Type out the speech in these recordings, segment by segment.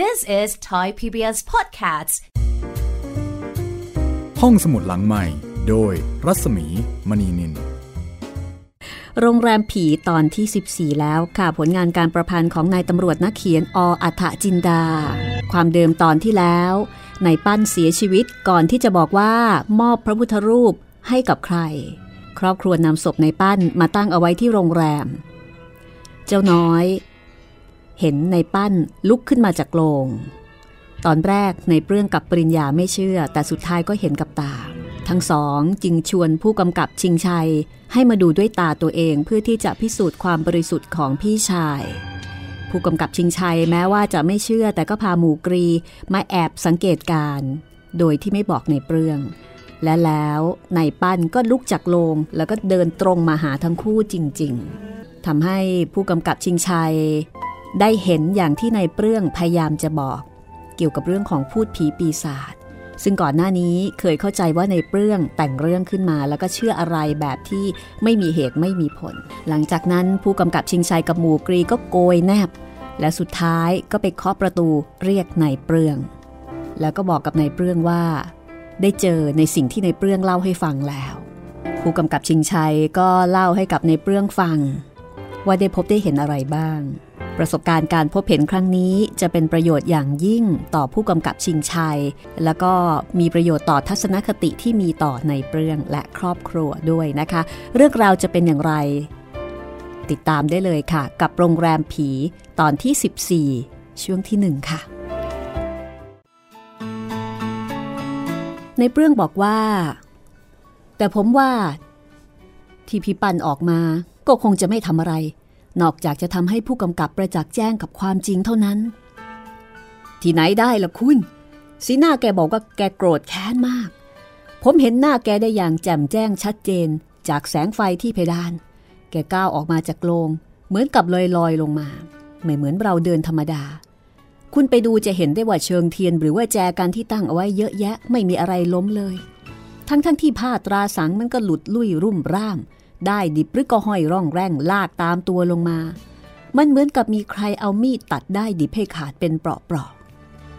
This is Thai PBS Podcasts ห้องสมุดหลังใหม่ โดยรัศมีมณีนิน โรงแรมผีตอนที่ 14 แล้วค่ะ ผลงานการประพันธ์ของนายตำรวจนักเขียนออัฐจินดา ความเดิมตอนที่แล้วนายปั้นเสียชีวิตก่อนที่จะบอกว่ามอบพระพุทธรูปให้กับใคร ครอบครัวนำศพนายปั้นมาตั้งเอาไว้ที่โรงแรม เจ้าน้อย เห็นในปั้นลุกขึ้นมาจากโรงตอนแรกในเปรื่องกับปริญญาไม่เชื่อ แต่สุดท้ายก็เห็นกับตา ทั้งสองจึงชวนผู้กำกับชิงชัย ให้มาดูด้วยตาตัวเองเพื่อที่จะพิสูจน์ความบริสุทธิ์ของพี่ชาย ผู้กำกับชิงชัยแม้ว่าจะไม่เชื่อ แต่ก็พาหมูกรีมาแอบสังเกตการ โดยที่ไม่บอกในเปรื่องและแล้วนายปั้นก็ลุกจากโรงแล้วก็เดินตรงมาหาทั้งคู่จริง ๆทำให้ผู้กำกับชิงชัย ได้เห็นอย่างที่นายเปรื่อง พยายามจะบอก เกี่ยวกับเรื่องของพูดผีปีศาจซึ่งก่อนหน้านี้เคยเข้าใจว่าในเปรื่องแต่งเรื่องขึ้นมา แล้วก็เชื่ออะไรแบบที่ไม่มีเหตุไม่มีผล หลังจากนั้นผู้กำกับชิงชัยกับหมูกรีก็โกยแนบ และสุดท้ายก็ไปเคาะประตูเรียกนายเปรื่อง แล้วก็บอกกับนายเปรื่องว่า ได้เจอในสิ่งที่นายเปรื่องเล่าให้ฟังแล้ว ผู้กำกับชิงชัยก็เล่าให้กับนายเปรื่องฟัง ว่าได้พบได้เห็นอะไรบ้าง ประสบการณ์การพบเห็นครั้งนี้จะเป็นประโยชน์อย่างยิ่งต่อผู้กำกับชิงชัย แล้วก็มีประโยชน์ต่อทัศนคติที่มีต่อในเรื่องและครอบครัวด้วยนะคะ เรื่องราวจะเป็นอย่างไร ติดตามได้เลยค่ะ กับโรงแรมผีตอนที่ 14 ช่วงที่ 1 ค่ะ ในเรื่องบอกว่า แต่ผมว่าที่พี่ปันออกมาก็คงจะไม่ทำอะไร นอกจากจะทำให้ผู้กำกับประจักษ์แจ้งกับความจริงเท่านั้น ที่ไหนได้ล่ะคุณ สีหน้าแกบอกว่าแกโกรธแค้นมาก ผมเห็นหน้าแกได้อย่างแจ่มแจ้งชัดเจน จากแสงไฟที่เพดาน แกก้าวออกมาจากโรงเหมือนกับลอยลอยลงมา ไม่เหมือนเราเดินธรรมดา คุณไปดูจะเห็นได้ว่าเชิงเทียน หรือว่าแจกันที่ตั้งเอาไว้เยอะแยะไม่มีอะไรล้มเลย ทั้งทั้งที่ผ้าตราสังมันก็หลุดลุ่ยรุ่มร่าม ได้ดิบหรือก็ห้อยร่องแร่งลากตามตัวลงมา มันเหมือนกับมีใครเอามีดตัดได้ดิบให้ขาดเป็นเปราะ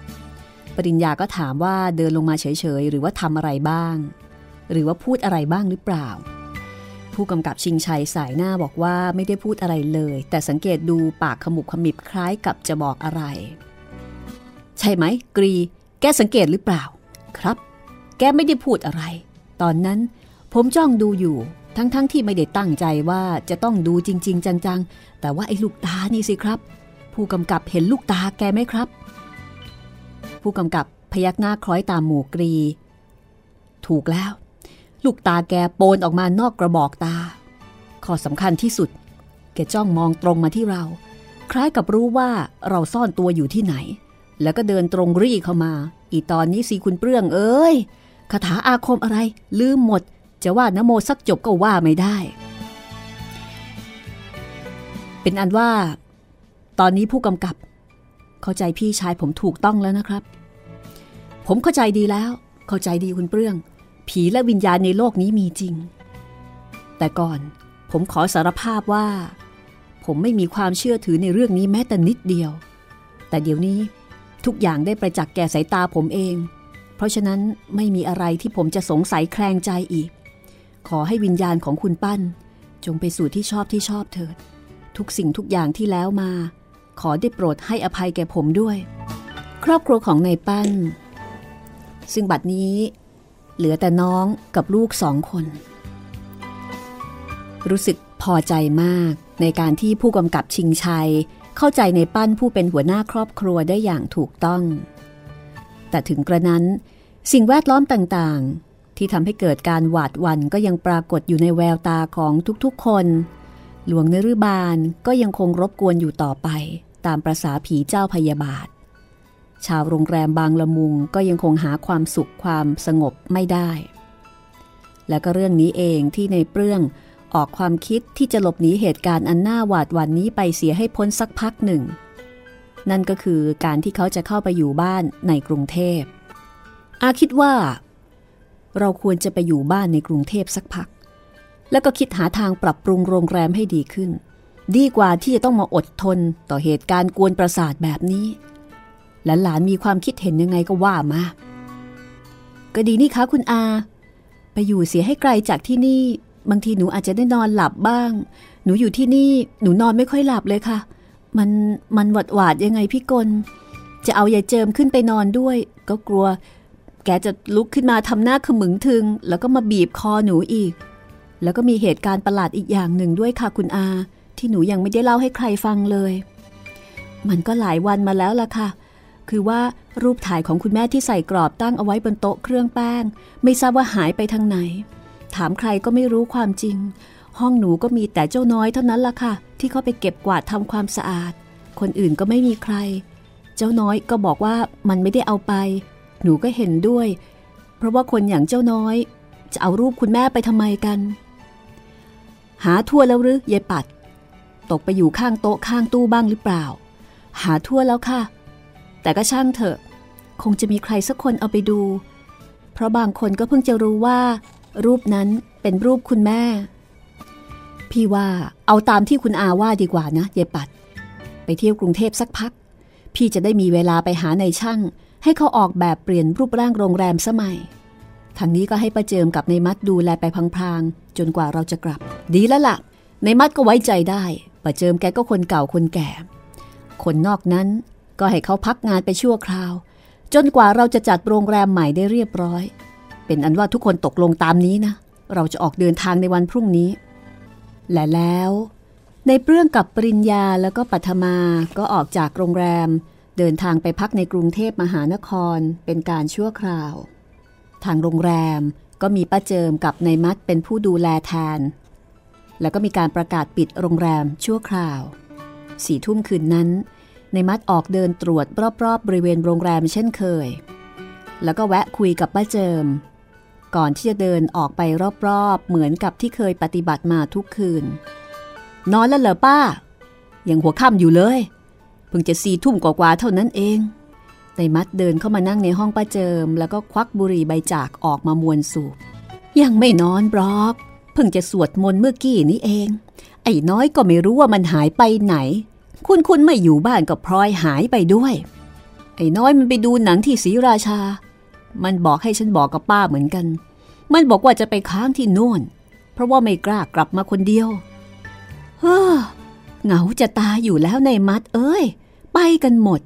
ๆปริญญาก็ถามว่าเดินลงมาเฉยๆ หรือว่าทำอะไรบ้าง หรือว่าพูดอะไรบ้างหรือเปล่า ผู้กำกับชิงชัยสายหน้าบอกว่าไม่ได้พูดอะไรเลย แต่สังเกตดูปากขมุบขมิบคล้ายกับจะบอกอะไร ใช่ไหมกรี แกสังเกตหรือเปล่า ครับ แกไม่ได้พูดอะไร ตอนนั้นผมจ้องดูอยู่ ทั้งๆทที่ไม่ได้ตั้งใจว่าจะต้องดูจริง ๆ จังๆ แต่ว่าไอ้ลูกตานี่สิครับ ผู้กำกับเห็นลูกตาแกไหมครับ ผู้กำกับพยักหน้าคล้อยตามหมู่กรี ถูกแล้ว ลูกตาแกโปนออกมานอกกระบอกตา ข้อสำคัญที่สุด แกจ้องมองตรงมาที่เรา คล้ายกับรู้ว่าเราซ่อนตัวอยู่ที่ไหน แล้วก็เดินตรงรีเข้ามา อีตอนนี้สิคุณเปลื้องเอ้ยคาถาอาคมอะไร ลืมหมด จะว่านโมสักจบก็ว่าไม่ได้ เป็นอันว่า ตอนนี้ผู้กำกับ เข้าใจพี่ชายผมถูกต้องแล้วนะครับ ผมเข้าใจดีแล้ว เข้าใจดีคุณเปลื้อง ผีและวิญญาณในโลกนี้มีจริง แต่ก่อนผมขอสารภาพว่า ผมไม่มีความเชื่อถือในเรื่องนี้แม้แต่นิดเดียว แต่เดี๋ยวนี้ทุกอย่างได้ประจักษ์แก่สายตาผมเอง เพราะฉะนั้นไม่มีอะไรที่ผมจะสงสัยแคลงใจอีก ขอให้วิญญาณของคุณปั้น จงไปสู่ที่ชอบที่ชอบเถิด ทุกสิ่งทุกอย่างที่แล้วมา ขอได้โปรดให้อภัยแก่ผมด้วย ครอบครัวของนายปั้น ซึ่งบัดนี้ เหลือแต่น้องกับลูกสองคน รู้สึกพอใจมากในการที่ผู้กำกับชิงชัย เข้าใจในปั้นผู้เป็นหัวหน้าครอบครัวได้อย่างถูกต้อง แต่ถึงกระนั้นสิ่งแวดล้อมต่างๆ ที่ทำให้เกิดการหวาดหวั่นก็ยังปรากฏอยู่ในแววตาของทุกๆคน หลวงนฤบาลก็ยังคงรบกวนอยู่ต่อไป ตามประษาผีเจ้าพยาบาท ชาวโรงแรมบางละมุงก็ยังคงหาความสุขความสงบไม่ได้ และก็เรื่องนี้เองที่ในเปรื่องออกความคิดที่จะหลบหนีเหตุการณ์อันน่าหวาดหวั่นนี้ไปเสียให้พ้นสักพักหนึ่ง นั่นก็คือการที่เขาจะเข้าไปอยู่บ้านในกรุงเทพอาคิดว่า เราควรจะไปอยู่บ้านในกรุงเทพสักพัก แล้วก็คิดหาทางปรับปรุงโรงแรมให้ดีขึ้น ดีกว่าที่จะต้องมาอดทนต่อเหตุการณ์กวนประสาทแบบนี้และหลานมีความคิดเห็นยังไงก็ว่ามา ก็ดีนี่คะคุณอา ไปอยู่เสียให้ไกลจากที่นี่ บางทีหนูอาจจะได้นอนหลับบ้าง หนูอยู่ที่นี่หนูนอนไม่ค่อยหลับเลยค่ะ มันมันหวาดหวาดยังไงพี่กลจะเอายายเจิมขึ้นไปนอนด้วย ก็กลัว แกจะลุกขึ้นมาทำหน้าขมึงทึง แล้วก็มาบีบคอหนูอีก แล้วก็มีเหตุการณ์ประหลาดอีกอย่างหนึ่งด้วยค่ะคุณอา ที่หนูยังไม่ได้เล่าให้ใครฟังเลย มันก็หลายวันมาแล้วล่ะค่ะ คือว่ารูปถ่ายของคุณแม่ที่ใส่กรอบตั้งเอาไว้บนโต๊ะเครื่องแป้ง ไม่ทราบว่าหายไปทางไหน ถามใครก็ไม่รู้ความจริง ห้องหนูก็มีแต่เจ้าน้อยเท่านั้นล่ะค่ะ ที่เขาไปเก็บกวาดทำความสะอาด คนอื่นก็ไม่มีใคร เจ้าน้อยก็บอกว่ามันไม่ได้เอาไป หนูก็เห็นด้วย เพราะว่าคนอย่างเจ้าน้อย จะเอารูปคุณแม่ไปทำไมกัน หาทั่วแล้วหรือยายปัด ตกไปอยู่ข้างโต๊ะข้างตู้บ้างหรือเปล่า หาทั่วแล้วค่ะ แต่ก็ช่างเถอะ คงจะมีใครสักคนเอาไปดู เพราะบางคนก็เพิ่งจะรู้ว่า รูปนั้นเป็นรูปคุณแม่ พี่ว่าเอาตามที่คุณอาว่าดีกว่านะเยปัด ไปเที่ยวกรุงเทพสักพัก พี่จะได้มีเวลาไปหาในช่าง ให้เขาออกแบบเปลี่ยนรูปร่างโรงแรมสมัยทางนี้ก็ให้ประเจิมกับในมัดดูแลไปพลางๆจนกว่าเราจะกลับ ดีแล้วล่ะ ในมัดก็ไว้ใจได้ประเจิมแกก็คนเก่าคนแก่ คนนอกนั้นก็ให้เขาพักงานไปชั่วคราว จนกว่าเราจะจัดโรงแรมใหม่ได้เรียบร้อย เป็นอันว่าทุกคนตกลงตามนี้นะ เราจะออกเดินทางในวันพรุ่งนี้ และแล้ว ในเปรื่องกับปริญญาแล้วก็ปัทมาก็ออกจากโรงแรม เดินทางไปพักในกรุงเทพมหานครเป็นการชั่วคราว ทางโรงแรมก็มีป้าเจิมกับนายมัดเป็นผู้ดูแลแทน แล้วก็มีการประกาศปิดโรงแรมชั่วคราวสี่ทุ่มคืนนั้นในมัดออกเดินตรวจรอบๆบบริเวณโรงแรมเช่นเคย แล้วก็แวะคุยกับป้าเจิม ก่อนที่จะเดินออกไปรอบๆ เหมือนกับที่เคยปฏิบัติมาทุกคืน นอนแล้วเหรอป้า ยังหัวค่ำอยู่เลย พิ่งจะสี่ทุ่มกว่าๆเท่านั้นเองในมัดเดินเข้ามานั่งในห้องป้าเจิม แล้วก็ควักบุหรี่ใบจากออกมามวนสูบ ยังไม่นอนบล็อก เพิ่งจะสวดมนต์เมื่อกี้นี้เอง ไอ้น้อยก็ไม่รู้ว่ามันหายไปไหน คุณคุณไม่อยู่บ้านก็พลอยหายไปด้วย ไอ้น้อยมันไปดูหนังที่ศรีราชา มันบอกให้ฉันบอกกับป้าเหมือนกัน มันบอกว่าจะไปค้างที่โน่น เพราะว่าไม่กล้ากลับมาคนเดียว เฮ้อเหงาจะตายอยู่แล้วในมัดเอ้ย ไปกันหมด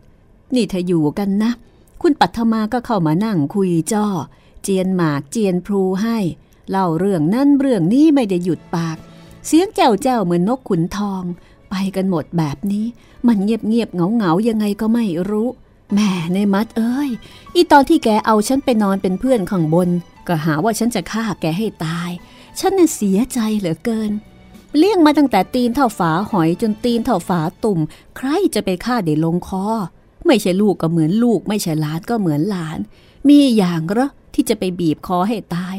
นี่ถ้าอยู่กันนะ คุณปัทมาก็เข้ามานั่งคุยจ้อ เจียนหมากเจียนพลูให้ เล่าเรื่องนั่นเรื่องนี้ไม่ได้หยุดปาก เสียงแจ้วแจ้วเหมือนนกขุนทอง ไปกันหมดแบบนี้ มันเงียบเงียบเงาเงายังไงก็ไม่รู้แม่ในมัดเอ้ย อีตอนที่แกเอาฉันไปนอนเป็นเพื่อนข้างบน ก็หาว่าฉันจะฆ่าแกให้ตาย ฉันน่ะเสียใจเหลือเกิน เลี้ยงมาตั้งแต่ตีนเท่าฝาหอยจนตีนเท่าฝาตุ่ม ใครจะไปฆ่าได้ลงคอ ไม่ใช่ลูกก็เหมือนลูก ไม่ใช่หลานก็เหมือนหลาน มีอย่างเหรอที่จะไปบีบคอให้ตาย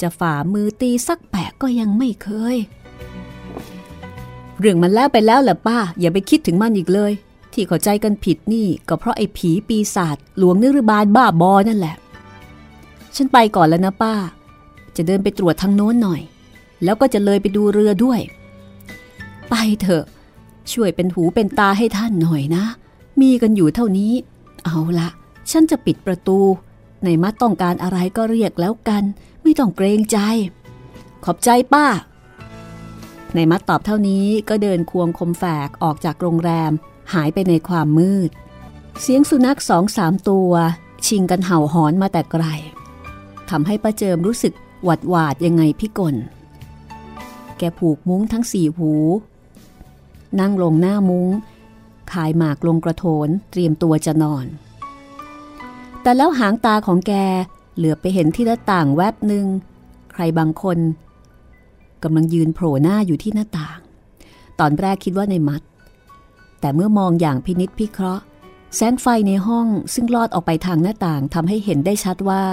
จะฝ่ามือตีสักแปะก็ยังไม่เคย เรื่องมันแล้วไปแล้วแหละป้า อย่าไปคิดถึงมันอีกเลย ที่เข้าใจกันผิดนี่ก็เพราะไอ้ผีปีศาจหลวงนิรบาลบ้าบอนั่นแหละ ฉันไปก่อนแล้วนะป้า จะเดินไปตรวจทางโน้นหน่อย แล้วก็จะเลยไปดูเรือด้วย ไปเถอะ ช่วยเป็นหูเป็นตาให้ท่านหน่อยนะ มีกันอยู่เท่านี้ เอาละฉันจะปิดประตู ในมัดต้องการอะไรก็เรียกแล้วกัน ไม่ต้องเกรงใจ ขอบใจป้า ในมัดตอบเท่านี้ก็เดินควงคมแฝกออกจากโรงแรม หายไปในความมืด เสียงสุนัขสองสามตัว ชิงกันเห่าหอนมาแต่ไกลทำให้ป้าเจิมรู้สึกหวัดหวาดยังไงพี่กล แกผูกมุ้งทั้งสี่หู นั่งลงหน้ามุง้ง ขายหมากลงกระโถนเตรียมตัวจะนอน แต่แล้วหางตาของแกเหลือไปเห็นที่หน้าต่างแวบหนึ่ง ใครบางคนกำลังยืนโผล่หน้าอยู่ที่หน้าต่าง ตอนแรกคิดว่าในมัด แต่เมื่อมองอย่างพินิษพิเคราะห์ แสงไฟในห้องซึ่งลอดออกไปทางหน้าต่างทำให้เห็นได้ชัดว่า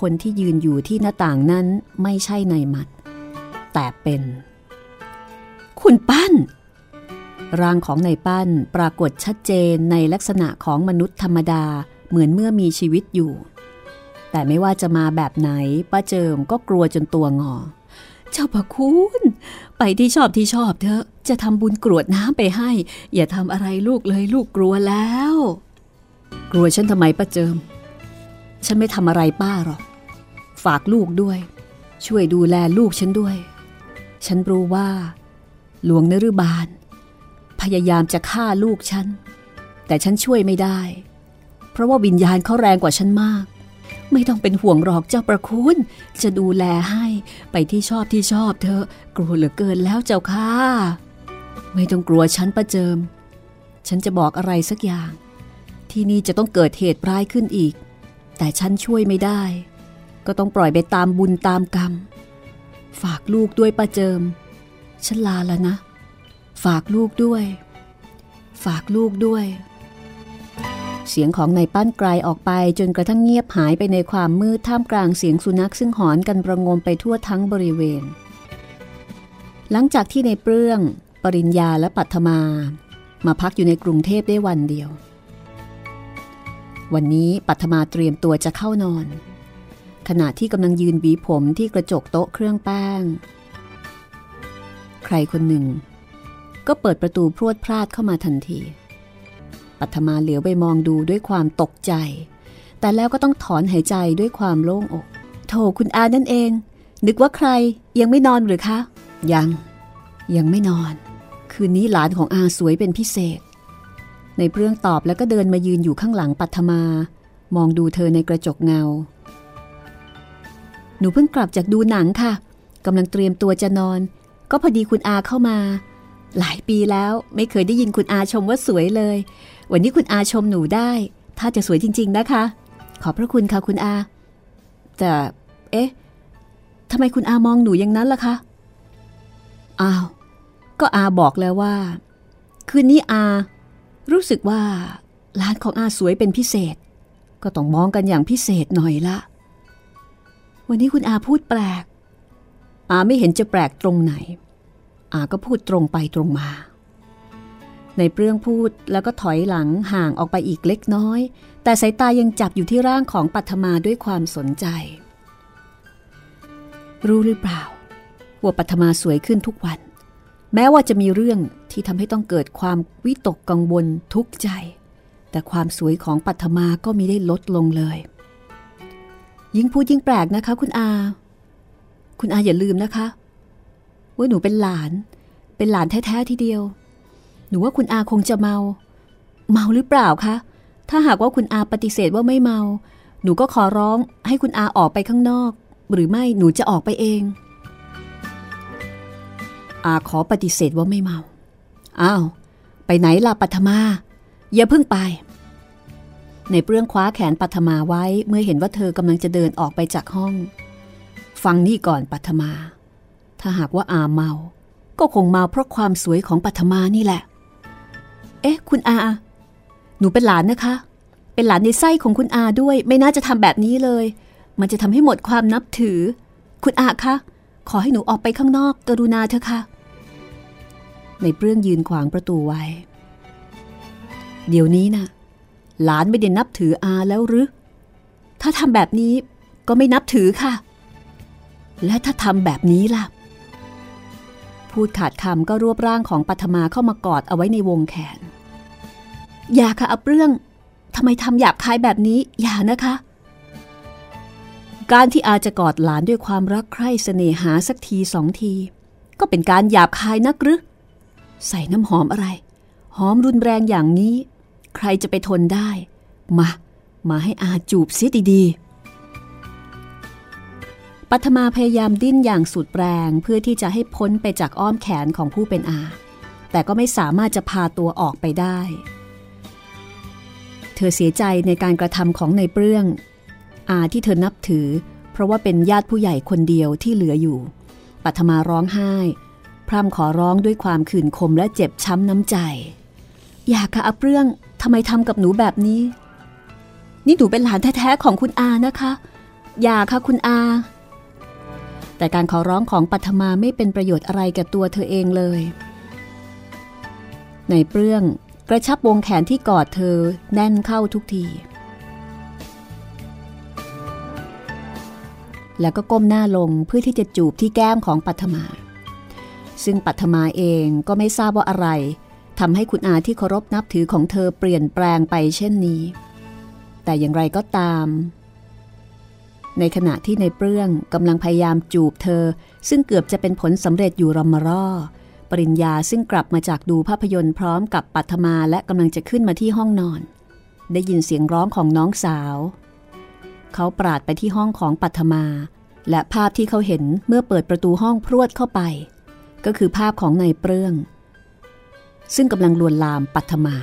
คนที่ยืนอยู่ที่หน้าต่างนั้นไม่ใช่ในมัด แต่เป็น คุณปั้น ร่างของในปั้นปรากฏชัดเจนในลักษณะของมนุษย์ธรรมดาเหมือนเมื่อมีชีวิตอยู่ แต่ไม่ว่าจะมาแบบไหนป้าเจิมก็กลัวจนตัวงอ เจ้าพระคุณ ไปที่ชอบที่ชอบเถอะ จะทำบุญกรวดน้ำไปให้ อย่าทำอะไรลูกเลยลูกกลัวแล้ว กลัวฉันทำไมป้าเจิม ฉันไม่ทำอะไรป้าหรอก ฝากลูกด้วย ช่วยดูแลลูกฉันด้วย ฉันรู้ว่า หลวงนรุบาล พยายามจะฆ่าลูกฉัน แต่ฉันช่วยไม่ได้ เพราะว่าวิญญาณเขาแรงกว่าฉันมาก ไม่ต้องเป็นห่วงหรอกเจ้าประคุณจะดูแลให้ไปที่ชอบที่ชอบเธอกลัวเหลือเกินแล้วเจ้าค่ะ ไม่ต้องกลัวฉันประเจิม ฉันจะบอกอะไรสักอย่าง ที่นี่จะต้องเกิดเหตุร้ายขึ้นอีก แต่ฉันช่วยไม่ได้ ก็ต้องปล่อยไปตามบุญตามกรรม ฝากลูกด้วยประเจิม ฉันลาแล้วนะ ฝากลูกด้วย ฝากลูกด้วย เสียงของนายปั้นไกลออกไปจนกระทั่งเงียบหายไปในความมืดท่ามกลางเสียงสุนัขซึ่งหอนกันประงมไปทั่วทั้งบริเวณ หลังจากที่ในเปลื้อง ปริญญาและปัทมา มาพักอยู่ในกรุงเทพได้วันเดียว วันนี้ปัทมาเตรียมตัวจะเข้านอน ขณะที่กำลังยืนหวีผมที่กระจกโต๊ะเครื่องแป้ง ใครคนหนึ่ง ก็เปิดประตูพรวดพลาดเข้ามาทันที ปัทมาเหลียวไปมองดูด้วยความตกใจ แต่แล้วก็ต้องถอนหายใจด้วยความโล่งอกโถคุณอานั่นเอง นึกว่าใครยังไม่นอนหรือคะ ยัง ยังไม่นอน คืนนี้หลานของอาสวยเป็นพิเศษ ในเปรื่องตอบแล้วก็เดินมายืนอยู่ข้างหลังปัทมา มองดูเธอในกระจกเงา หนูเพิ่งกลับจากดูหนังค่ะกำลังเตรียมตัวจะนอน ก็พอดีคุณอาเข้ามา หลายปีแล้วไม่เคยได้ยินคุณอาชมว่าสวยเลย วันนี้คุณอาชมหนูได้ ถ้าจะสวยจริง ๆนะคะ ขอบพระคุณค่ะคุณอา แต่เอ๊ะทำไมคุณอามองหนูอย่างนั้นล่ะคะ อ้าว ก็อาบอกแล้วว่า คืนนี้อา รู้สึกว่าร้านของอาสวยเป็นพิเศษ ก็ต้องมองกันอย่างพิเศษหน่อยละ วันนี้คุณอาพูดแปลก อาไม่เห็นจะแปลกตรงไหน อาก็พูดตรงไปตรงมา ในเปรื่องพูดแล้วก็ถอยหลังห่างออกไปอีกเล็กน้อย แต่สายตายังจับอยู่ที่ร่างของปัทมาด้วยความสนใจ รู้หรือเปล่าว่าปัทมาสวยขึ้นทุกวัน แม้ว่าจะมีเรื่องที่ทำให้ต้องเกิดความวิตกกังวลทุกข์ใจ แต่ความสวยของปัทมาก็มีได้ลดลงเลย ยิ่งพูดยิ่งแปลกนะคะ คุณอา คุณอาอย่าลืมนะคะ ว่าหนูเป็นหลาน เป็นหลานแท้ๆทีเดียว หนูว่าคุณอาคงจะเมา เมาหรือเปล่าคะ ถ้าหากว่าคุณอาปฏิเสธว่าไม่เมา หนูก็ขอร้องให้คุณอาออกไปข้างนอก หรือไม่หนูจะออกไปเอง อาขอปฏิเสธว่าไม่เมา อ้าว ไปไหนล่ะปัทมา อย่าเพิ่งไป ในเปรื่องคว้าแขนปัทมาไว้เมื่อเห็นว่าเธอกำลังจะเดินออกไปจากห้อง ฟังนี่ก่อนปัทมา ถ้าหากว่าอาเมา ก็คงเมาเพราะความสวยของปัทมานี่แหละ เอ๊ะ คุณอา หนูเป็นหลานนะคะ เป็นหลานในไส้ของคุณอาด้วย ไม่น่าจะทำแบบนี้เลย มันจะทำให้หมดความนับถือ คุณอาคะ ขอให้หนูออกไปข้างนอก กรุณาเถอะค่ะ ในเปรื่องยืนขวางประตูไว้ เดี๋ยวนี้น่ะ หลานไม่ได้นับถืออาแล้วหรือ ถ้าทำแบบนี้ก็ไม่นับถือค่ะ และถ้าทำแบบนี้ล่ะ พูดขาดคำก็รวบร่างของปัทมาเข้ามากอดเอาไว้ในวงแขน อย่าค่ะอับเรื่องทำไมทำหยาบคายแบบนี้ อย่านะคะ การที่อาจะกอดหลานด้วยความรักใคร่เสน่หาสักทีสองที ก็เป็นการหยาบคายนักหรือใส่น้ำหอมอะไร หอมรุนแรงอย่างนี้ ใครจะไปทนได้ มา มาให้อาจูบเสียดีๆปัทมาพยายามดิ้นอย่างสุดแรงเพื่อที่จะให้พ้นไปจากอ้อมแขนของผู้เป็นอา แต่ก็ไม่สามารถจะพาตัวออกไปได้ เธอเสียใจในการกระทำของในเปลื้อง อาที่เธอนับถือ เพราะว่าเป็นญาติผู้ใหญ่คนเดียวที่เหลืออยู่ ปัทมาร้องไห้พร่ำขอร้องด้วยความขื่นคมและเจ็บช้ำน้ำใจ อยากค่ะอาเปรื่อง ทำไมทำกับหนูแบบนี้ นี่หนูเป็นหลานแท้ๆของคุณอานะคะ อย่าค่ะคุณอา แต่การขอร้องของปัทมาไม่เป็นประโยชน์อะไรกับตัวเธอเองเลย ในเปลื้อง กระชับวงแขนที่กอดเธอแน่นเข้าทุกที แล้วก็ก้มหน้าลงเพื่อที่จะจูบที่แก้มของปัทมา ซึ่งปัทมาเองก็ไม่ทราบว่าอะไร ทำให้คุณอาที่เคารพนับถือของเธอเปลี่ยนแปลงไปเช่นนี้ แต่อย่างไรก็ตาม ในขณะที่ในเปลื้องกำลังพยายามจูบเธอ ซึ่งเกือบจะเป็นผลสำเร็จอยู่รำมารอปริญญาซึ่งกลับมาจากดูภาพยนตร์พร้อมกับปัทมาและกำลังจะขึ้นมาที่ห้องนอน ได้ยินเสียงร้องของน้องสาว เขาปราดไปที่ห้องของปัทมา และภาพที่เขาเห็นเมื่อเปิดประตูห้องพรวดเข้าไป ก็คือภาพของนายเปลื้อง ซึ่งกำลังลวนลามปัทมา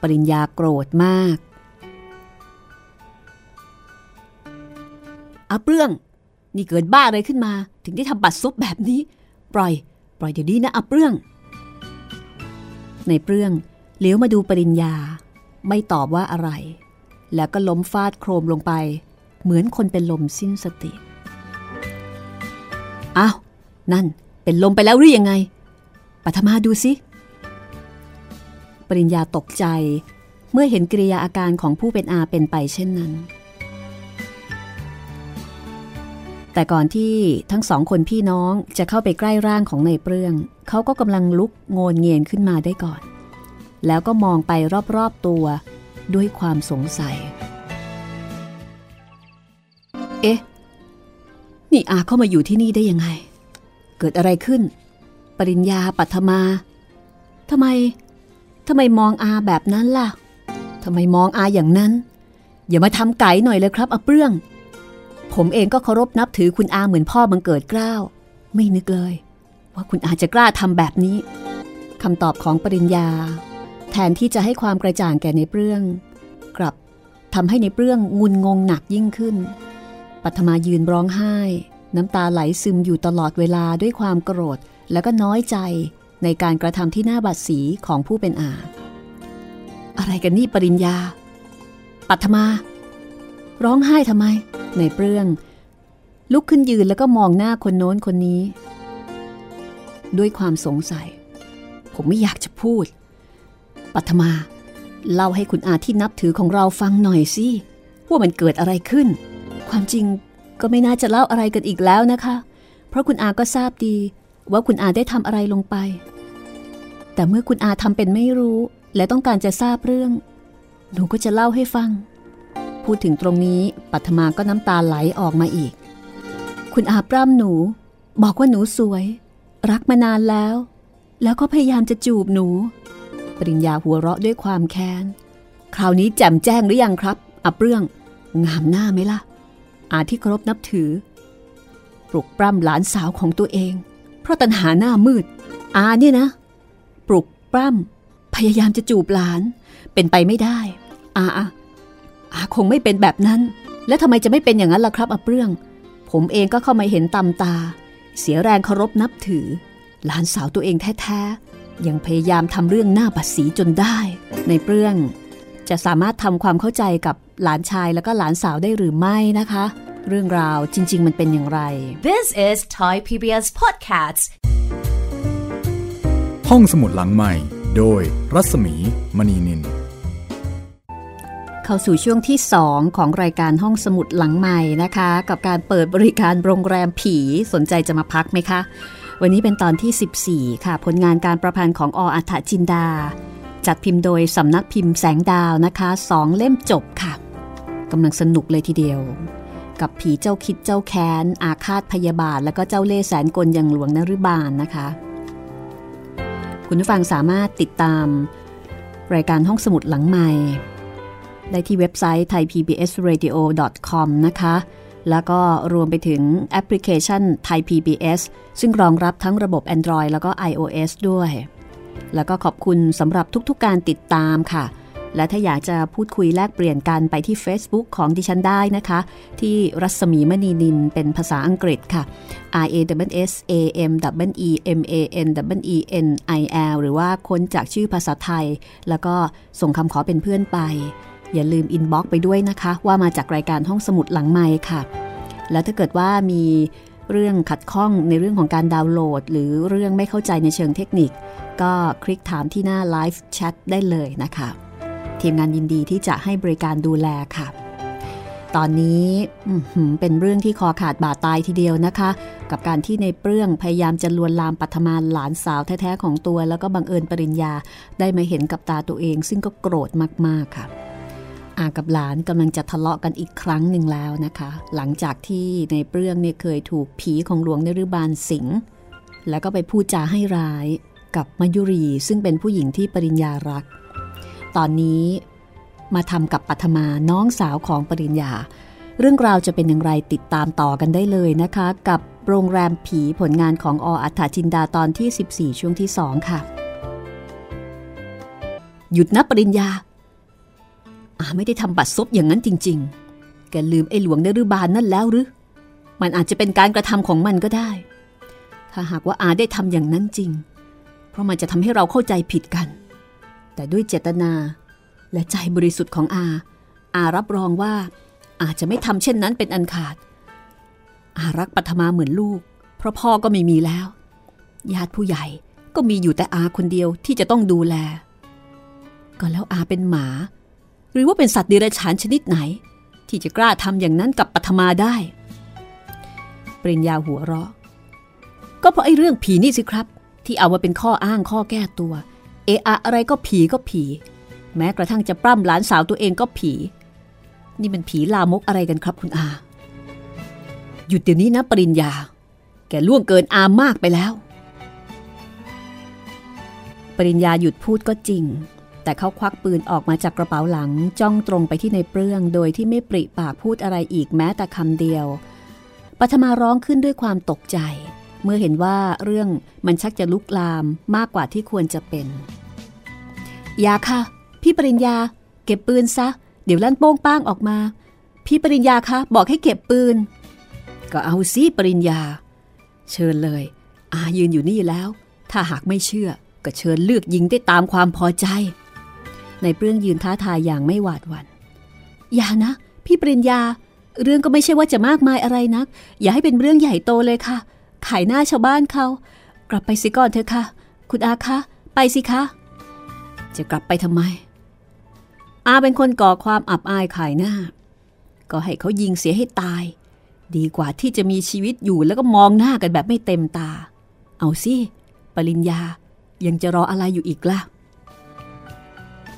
ปริญญาโกรธมากอาเปลื้องนี่เกิดบ้าอะไรขึ้นมา ถึงได้ทำบัตรซุบแบบนี้ ปล่อย ปล่อยเดี๋ยวนี้นะอาเปลื้อง ในเปลื้องเลี้ยวมาดูปริญญา ไม่ตอบว่าอะไร แล้วก็ล้มฟาดโครมลงไป เหมือนคนเป็นลมสิ้นสติอ้าวนั่นเป็นลมไปแล้วหรือยังไงปัทมาดูสิ ปริญญาตกใจ เมื่อเห็นกิริยาอาการของผู้เป็นอาเป็นไปเช่นนั้น แต่ก่อนที่ทั้งสองคนพี่น้องจะเข้าไปใกล้ร่างของในเปลือง เขาก็กำลังลุกโงนเงียนขึ้นมาได้ก่อน แล้วก็มองไปรอบๆตัวด้วยความสงสัย เอ๊ะ นี่อาเข้ามาอยู่ที่นี่ได้ยังไง เกิดอะไรขึ้น ปริญญาปัทมาทำไม ทำไมมองอาแบบนั้นล่ะทำไมมองอาอย่างนั้น อย่ามาทำไก่หน่อยเลยครับอาเปรื่อง ผมเองก็เคารพนับถือคุณอาเหมือนพ่อบังเกิดเกล้า ไม่นึกเลย ว่าคุณอาจะกล้าทำแบบนี้คำตอบของปริญญา แทนที่จะให้ความกระจ่างแก่ในเปรื่อง กลับทำให้ในเปรื่องงุนงงหนักยิ่งขึ้น ปัทมายืนร้องไห้ น้ำตาไหลซึมอยู่ตลอดเวลาด้วยความโกรธ แล้วก็น้อยใจ ในการกระทำที่หน้าบาดสีของผู้เป็นอา อะไรกันนี่ปริญญา ปัทมา ร้องไห้ทำไม ในเปรื่อง ลุกขึ้นยืนแล้วก็มองหน้าคนโน้นคนนี้ ด้วยความสงสัย ผมไม่อยากจะพูด ปัทมาเล่าให้คุณอาที่นับถือของเราฟังหน่อยสิว่ามันเกิดอะไรขึ้น ความจริงก็ไม่น่าจะเล่าอะไรกันอีกแล้วนะคะ เพราะคุณอาก็ทราบดี ว่าคุณอาได้ทำอะไรลงไป แต่เมื่อคุณอาทำเป็นไม่รู้ และต้องการจะทราบเรื่อง หนูก็จะเล่าให้ฟัง พูดถึงตรงนี้ปัทมาก็น้ำตาไหลออกมาอีก คุณอาปร่ำหนู บอกว่าหนูสวย รักมานานแล้ว แล้วก็พยายามจะจูบหนู ปริญญาหัวเราะด้วยความแค้น คราวนี้แจ่มแจ้งหรือยังครับอับเรื่อง งามหน้าไหมล่ะ อาที่เคารพนับถือปลุกปล้ำหลานสาวของตัวเอง ราะตัณหาหน้ามืด อาเนี่ยนะ ปลุกปล้ำพยายามจะจูบหลาน เป็นไปไม่ได้ อาอาคงไม่เป็นแบบนั้น แล้วทำไมจะไม่เป็นอย่างนั้นล่ะครับอาเปรื่อง ผมเองก็เข้ามาเห็นตำตา เสียแรงเคารพนับถือ หลานสาวตัวเองแท้ๆ ยังพยายามทำเรื่องหน้าบัดสีจนได้ ในเปรื่องจะสามารถทำความเข้าใจกับหลานชายแล้วก็หลานสาวได้หรือไม่นะคะ เรื่องราวจริง ๆ มันเป็นอย่างไร This is Thai PBS Podcast ห้องสมุดหลังใหม่ โดยรัศมีมณีนิน เข้าสู่ช่วงที่ 2 ของรายการห้องสมุดหลังใหม่นะคะ กับการเปิดบริการโรงแรมผีสนใจจะมาพักไหมคะ วันนี้เป็นตอนที่ 14 ค่ะ ผลงานการประพันธ์ของออัฐจินดา จัดพิมพ์โดยสำนักพิมพ์แสงดาวนะคะสองเล่มจบค่ะกำลังสนุกเลยทีเดียว กับผีเจ้าคิดเจ้าแค้น อาฆาตพยาบาท แล้วก็เจ้าเล่แสนกลอย่างหลวงนรุบาลนนะคะ คุณผู้ฟังสามารถติดตาม รายการห้องสมุดหลังใหม่ ได้ที่เว็บไซต์ thaipbsradio.com นะคะ แล้วก็รวมไปถึงแอปพลิเคชัน Thai PBS ซึ่งรองรับทั้งระบบ Android แล้วก็ iOS ด้วย แล้วก็ขอบคุณสำหรับทุกๆการติดตามค่ะ และถ้าอยากจะพูดคุยแลกเปลี่ยนกันไปที่ Facebook ของดิฉันได้นะคะ ที่รัศมีมณีนินเป็นภาษาอังกฤษค่ะ R A W S A M W E M A N W E N I L หรือว่าค้นจากชื่อภาษาไทย แล้วก็ส่งคำขอเป็นเพื่อนไป อย่าลืมอินบ็อกไปด้วยนะคะ ว่ามาจากรายการห้องสมุดหลังไม้ค่ะ แล้วถ้าเกิดว่ามีเรื่องขัดข้องในเรื่องของการดาวน์โหลด หรือเรื่องไม่เข้าใจในเชิงเทคนิค ก็คลิกถามที่หน้าไลฟ์แชทได้เลยนะคะ ทีมงานยินดีที่จะให้บริการดูแลค่ะ ตอนนี้เป็นเรื่องที่คอขาดบาดตายทีเดียวนะคะ กับการที่ในเปรื่อง พยายามจะลวนลามปัทมานหลานสาวแท้ๆของตัว แล้วก็บังเอิญปริญญาได้มาเห็นกับตาตัวเอง ซึ่งก็โกรธมากๆค่ะอากับหลานกำลังจะทะเลาะกันอีกครั้งหนึ่งแล้วนะคะ หลังจากที่ในเปรื่องเนี่ยเคยถูกผีของหลวงนรุบาลสิงแล้วก็ไปพูดจาให้ร้ายกับมายุรีซึ่งเป็นผู้หญิงที่ปริญญารัก ตอนนี้มาทำกับปัทมาน้องสาวของปริญญา เรื่องราวจะเป็นอย่างไรติดตามต่อกันได้เลยนะคะ กับโรงแรมผีผลงานของออัฏฐจินดาตอนที่ 14 ช่วงที่ 2 ค่ะ หยุดนะปริญญาอาไม่ได้ทำบัตรซบอย่างนั้นจริง ๆ แกลืมไอ้หลวงเนรุบาลนั่นแล้วหรือ มันอาจจะเป็นการกระทำของมันก็ได้ ถ้าหากว่าอาได้ทำอย่างนั้นจริง เพราะมันจะทำให้เราเข้าใจผิดกัน แต่ด้วยเจตนา และใจบริสุทธิ์ของอา อารับรองว่า อาจจะไม่ทำเช่นนั้นเป็นอันขาด อารักปัทมาเหมือนลูก เพราะพ่อก็ไม่มีแล้ว ญาติผู้ใหญ่ก็มีอยู่แต่อาคนเดียวที่จะต้องดูแล ก็แล้วอาเป็นหมา หรือว่าเป็นสัตว์เดรัจฉานชนิดไหน ที่จะกล้าทำอย่างนั้นกับปัทมาได้ปริญญาหัวเราะ ก็เพราะไอ้เรื่องผีนี่สิครับ ที่เอามาเป็นข้ออ้างข้อแก้ตัว เอะอะไรก็ผีก็ผี แม้กระทั่งจะปล้ำหลานสาวตัวเองก็ผี นี่มันผีลามกอะไรกันครับคุณอา หยุดเดี๋ยวนี้นะปริญญา แกล่วงเกินอามากไปแล้ว ปริญญาหยุดพูดก็จริง แต่เขาควักปืนออกมาจากกระเป๋าหลังจ้องตรงไปที่ในเปลืองโดยที่ไม่ปริปากพูดอะไรอีกแม้แต่คำเดียวปัทมาร้องขึ้นด้วยความตกใจ เมื่อเห็นว่าเรื่องมันชักจะลุกลามมากกว่าที่ควรจะเป็น อย่าค่ะ พี่ปริญญา เก็บปืนซะ เดี๋ยวลั่นโป้งป้างออกมา พี่ปริญญาคะบอกให้เก็บปืน ก็เอาสิปริญญา เชิญเลย อายืนอยู่นี่แล้ว ถ้าหากไม่เชื่อ ก็เชิญเลือกยิงได้ตามความพอใจ ในเปรื่องยืนท้าทายอย่างไม่หวาดหวัน่นอย่านะ พี่ปริญญา เรื่องก็ไม่ใช่ว่าจะมากมายอะไรนัก อย่าให้เป็นเรื่องใหญ่โตเลยค่ะ ขายหน้าชาวบ้านเขา กลับไปสิก่อนเถอะค่ะ คุณอาคะ ไปสิคะ จะกลับไปทำไม อาเป็นคนก่อความอับอายขายหน้า ก็ให้เขายิงเสียให้ตาย ดีกว่าที่จะมีชีวิตอยู่แล้วก็มองหน้ากันแบบไม่เต็มตา เอาสิ ปริญญายังจะรออะไรอยู่อีกล่ะ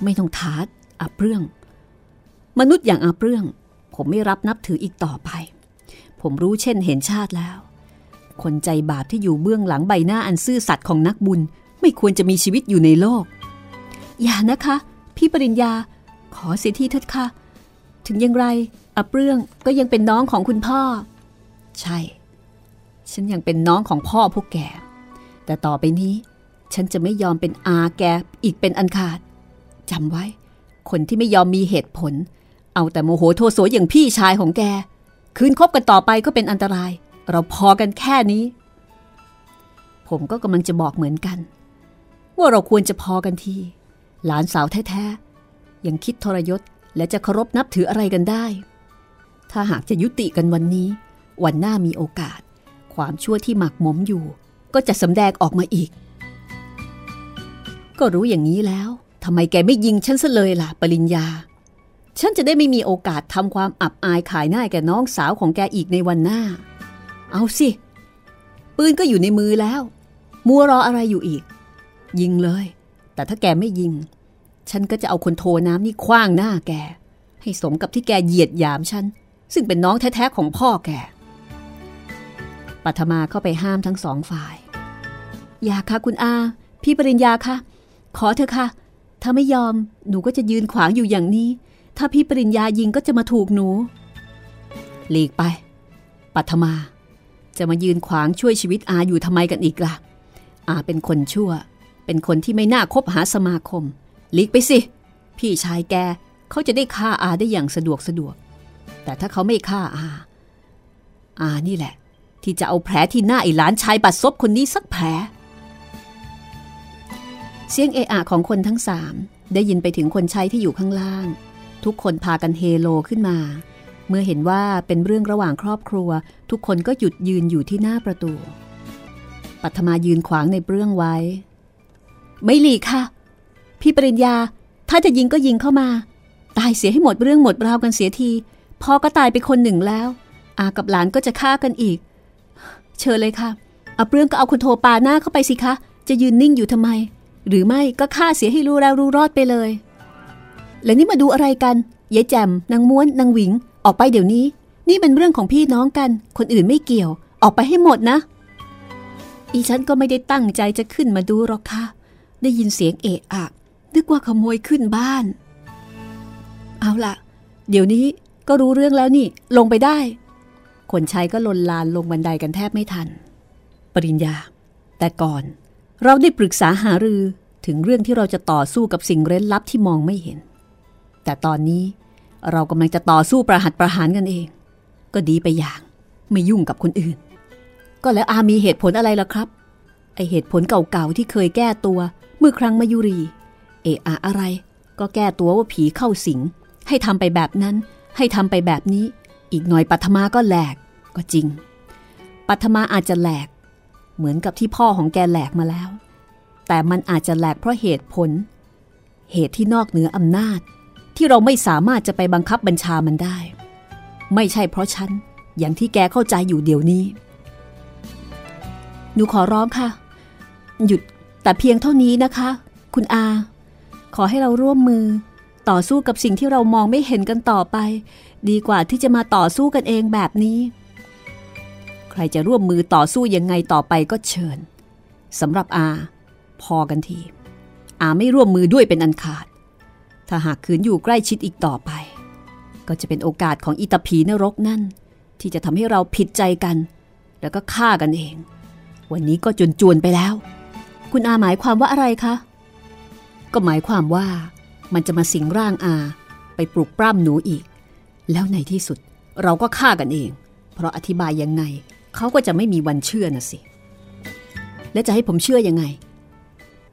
ไม่ต้องทาดอาเปรื่อง มนุษย์อย่างอาเปรื่อง ผมไม่รับนับถืออีกต่อไป ผมรู้เช่นเห็นชาติแล้ว คนใจบาปที่อยู่เบื้องหลังใบหน้าอันซื่อสัตย์ของนักบุญ ไม่ควรจะมีชีวิตอยู่ในโลก อย่านะคะ พี่ปริญญา ขอเสียที่เถิดค่ะ ถึงอย่างไรอาเรื่องก็ยังเป็นน้องของคุณพ่อ ใช่ ฉันยังเป็นน้องของพ่อพวกแก แต่ต่อไปนี้ ฉันจะไม่ยอมเป็นอาแกอีกเป็นอันขาดจำไว้ คนที่ไม่ยอมมีเหตุผล เอาแต่โมโหโทโสอย่างพี่ชายของแก คืนคบกันต่อไปก็เป็นอันตราย เราพอกันแค่นี้ ผมก็กำลังจะบอกเหมือนกัน ว่าเราควรจะพอกันที หลานสาวแท้ๆ ยังคิดทรยศและจะเคารพนับถืออะไรกันได้ ถ้าหากจะยุติกันวันนี้ วันหน้ามีโอกาส ความชั่วที่หมักหมมอยู่ ก็จะสำแดงออกมาอีก ก็รู้อย่างนี้แล้วทำไมแกไม่ยิงฉันซะเลยล่ะ ปริญญา ฉันจะได้ไม่มีโอกาสทำความอับอายขายหน้าแกน้องสาวของแกอีกในวันหน้า เอาสิ ปืนก็อยู่ในมือแล้ว มัวรออะไรอยู่อีก ยิงเลย แต่ถ้าแกไม่ยิง ฉันก็จะเอาคนโทน้ำนี่คว้างหน้าแก ให้สมกับที่แกเหยียดหยามฉัน ซึ่งเป็นน้องแท้ๆของพ่อแก ปัทมาเข้าไปห้ามทั้งสองฝ่าย อย่าค่ะคุณอา พี่ปริญญาค่ะ ขอเถอะค่ะ ถ้าไม่ยอมหนูก็จะยืนขวางอยู่อย่างนี้ ถ้าพี่ปริญญายิงก็จะมาถูกหนู หลีกไป ปัทมา จะมายืนขวางช่วยชีวิตอาอยู่ทำไมกันอีกล่ะอาเป็นคนชั่ว เป็นคนที่ไม่น่าคบหาสมาคมหลีกไปสิ พี่ชายแกเขาจะได้ฆ่าอาได้อย่างสะดวกสะดวก แต่ถ้าเขาไม่ฆ่าอา อานี่แหละ ที่จะเอาแผลที่หน้าไอ้หลานชายบัดซบคนนี้สักแผล เสียงเอะอะของคนทั้งสามได้ยินไปถึงคนใช้ที่อยู่ข้างล่าง ทุกคนพากันเฮโลขึ้นมา เมื่อเห็นว่าเป็นเรื่องระหว่างครอบครัว ทุกคนก็หยุดยืนอยู่ที่หน้าประตู ปัทมายืนขวางในเรื่องไว้ ไม่หลีกค่ะ พี่ปริญญา ถ้าจะยิงก็ยิงเข้ามา ตายเสียให้หมดเรื่องหมดราวกันเสียทีพ่อก็ตายไปคนหนึ่งแล้ว อากับหลานก็จะฆ่ากันอีก เชิญเลยค่ะเอาเรื่องก็เอาคุณโทปาหน้าเข้าไปสิคะ จะยืนนิ่งอยู่ทำไม หรือไม่ก็ฆ่าเสียให้รู้แล้วรู้รอดไปเลย แล้วนี่มาดูอะไรกันยายแจมนางม้วนนางหวิง ออกไปเดี๋ยวนี้ นี่เป็นเรื่องของพี่น้องกัน คนอื่นไม่เกี่ยว ออกไปให้หมดนะอีฉันก็ไม่ได้ตั้งใจจะขึ้นมาดูหรอกค่ะ ได้ยินเสียงเอะอะนึกว่าขโมยขึ้นบ้าน เอาล่ะ เดี๋ยวนี้ก็รู้เรื่องแล้วนี่ ลงไปได้ คนใช้ก็ลนลานลงบันไดกันแทบไม่ทัน ปริญญา แต่ก่อนเราได้ปรึกษาหารือถึงเรื่องที่เราจะต่อสู้กับสิ่งเร้นลับที่มองไม่เห็น แต่ตอนนี้เรากำลังจะต่อสู้ประหัตประหารกันเอง ก็ดีไปอย่าง ไม่ยุ่งกับคนอื่น ก็แล้วอามีเหตุผลอะไรล่ะครับ ไอเหตุผลเก่าๆที่เคยแก้ตัว เมื่อครั้งมายุรี เอะอะอะไร ก็แก้ตัวว่าผีเข้าสิง ให้ทำไปแบบนั้น ให้ทำไปแบบนี้ อีกหน่อยปัทมาก็แหลก ก็จริง ปัทมาอาจจะแหลก เหมือนกับที่พ่อของแกแหลกมาแล้ว แต่มันอาจจะแหลกเพราะเหตุผล เหตุที่นอกเหนืออำนาจ ที่เราไม่สามารถจะไปบังคับบัญชามันได้ ไม่ใช่เพราะฉัน อย่างที่แกเข้าใจอยู่เดี๋ยวนี้ หนูขอร้องค่ะ หยุด แต่เพียงเท่านี้นะคะ คุณอา ขอให้เราร่วมมือ ต่อสู้กับสิ่งที่เรามองไม่เห็นกันต่อไป ดีกว่าที่จะมาต่อสู้กันเองแบบนี้ ใครจะร่วมมือต่อสู้ยังไงต่อไปก็เชิญสำหรับอา พอกันที อาไม่ร่วมมือด้วยเป็นอันขาด ถ้าหากคืนอยู่ใกล้ชิดอีกต่อไป ก็จะเป็นโอกาสของอิตาผีนรกนั่น ที่จะทำให้เราผิดใจกัน แล้วก็ฆ่ากันเอง วันนี้ก็จนจวนไปแล้ว คุณอาหมายความว่าอะไรคะ ก็หมายความว่า มันจะมาสิงร่างอา ไปปลุกปล้ำหนูอีก แล้วในที่สุดเราก็ฆ่ากันเอง เพราะอธิบายยังไง เขาก็จะไม่มีวันเชื่อนะสิ และจะให้ผมเชื่อยังไง